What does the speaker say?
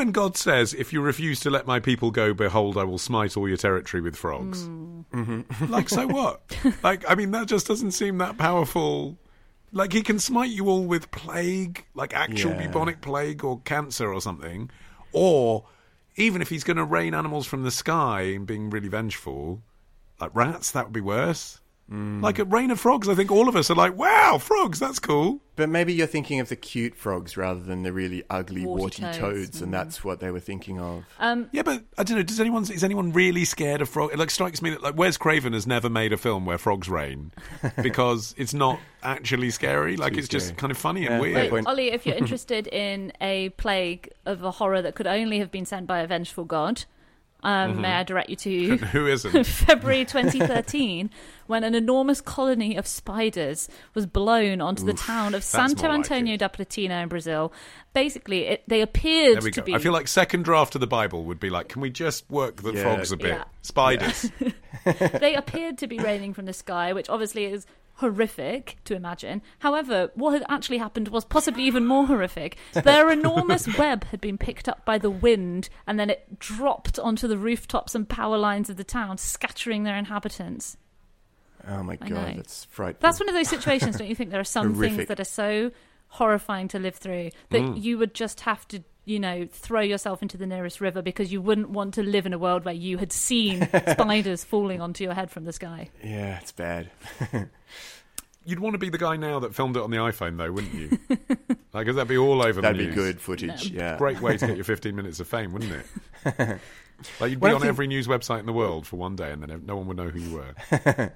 when God says, "If you refuse to let my people go, behold, I will smite all your territory with frogs"? Hmm. Mm-hmm. Like, so what? like, I mean, that just doesn't seem that powerful. Like, he can smite you all with plague, like actual Yeah. bubonic plague or cancer or something, or even if he's going to rain animals from the sky and being really vengeful, like rats, that would be worse. Mm. Like a rain of frogs, I think all of us are like, "Wow, frogs, that's cool." But maybe you're thinking of the cute frogs rather than the really ugly Warty warty, toads. toads, and mm. that's what they were thinking of. Um, yeah, but I don't know. Does anyone is anyone really scared of frogs? It like strikes me that like Wes Craven has never made a film where frogs rain because it's not actually scary. Like Too it's just kind of funny Yeah, and weird. Wait. Olly, if you're interested in a plague of a horror that could only have been sent by a vengeful god, um, Mm-hmm. may I direct you to Who isn't? February 2013, when an enormous colony of spiders was blown onto the town of Santo more like Antonio da Platina in Brazil. Basically, it, they appeared There we to go. be. I feel like second draft of the Bible would be like, can we just work the Yeah, frogs a bit? yeah. Spiders. they appeared to be raining from the sky, which obviously is horrific to imagine. However, what had actually happened was possibly even more horrific. Their enormous web had been picked up by the wind and then it dropped onto the rooftops and power lines of the town, scattering their inhabitants. Oh my I god, know. that's frightful. That's one of those situations, don't you think? There are some things that are so horrifying to live through that Mm. you would just have to, you know, throw yourself into the nearest river because you wouldn't want to live in a world where you had seen spiders falling onto your head from the sky. yeah, it's bad. You'd want to be the guy now that filmed it on the iPhone, though, wouldn't you? like, cause that'd be all over the place. That'd the be good footage. Yeah, Great way to get your 15 minutes of fame, wouldn't it? Like you'd be Well, on think- every news website in the world for one day, and then no one would know who you were.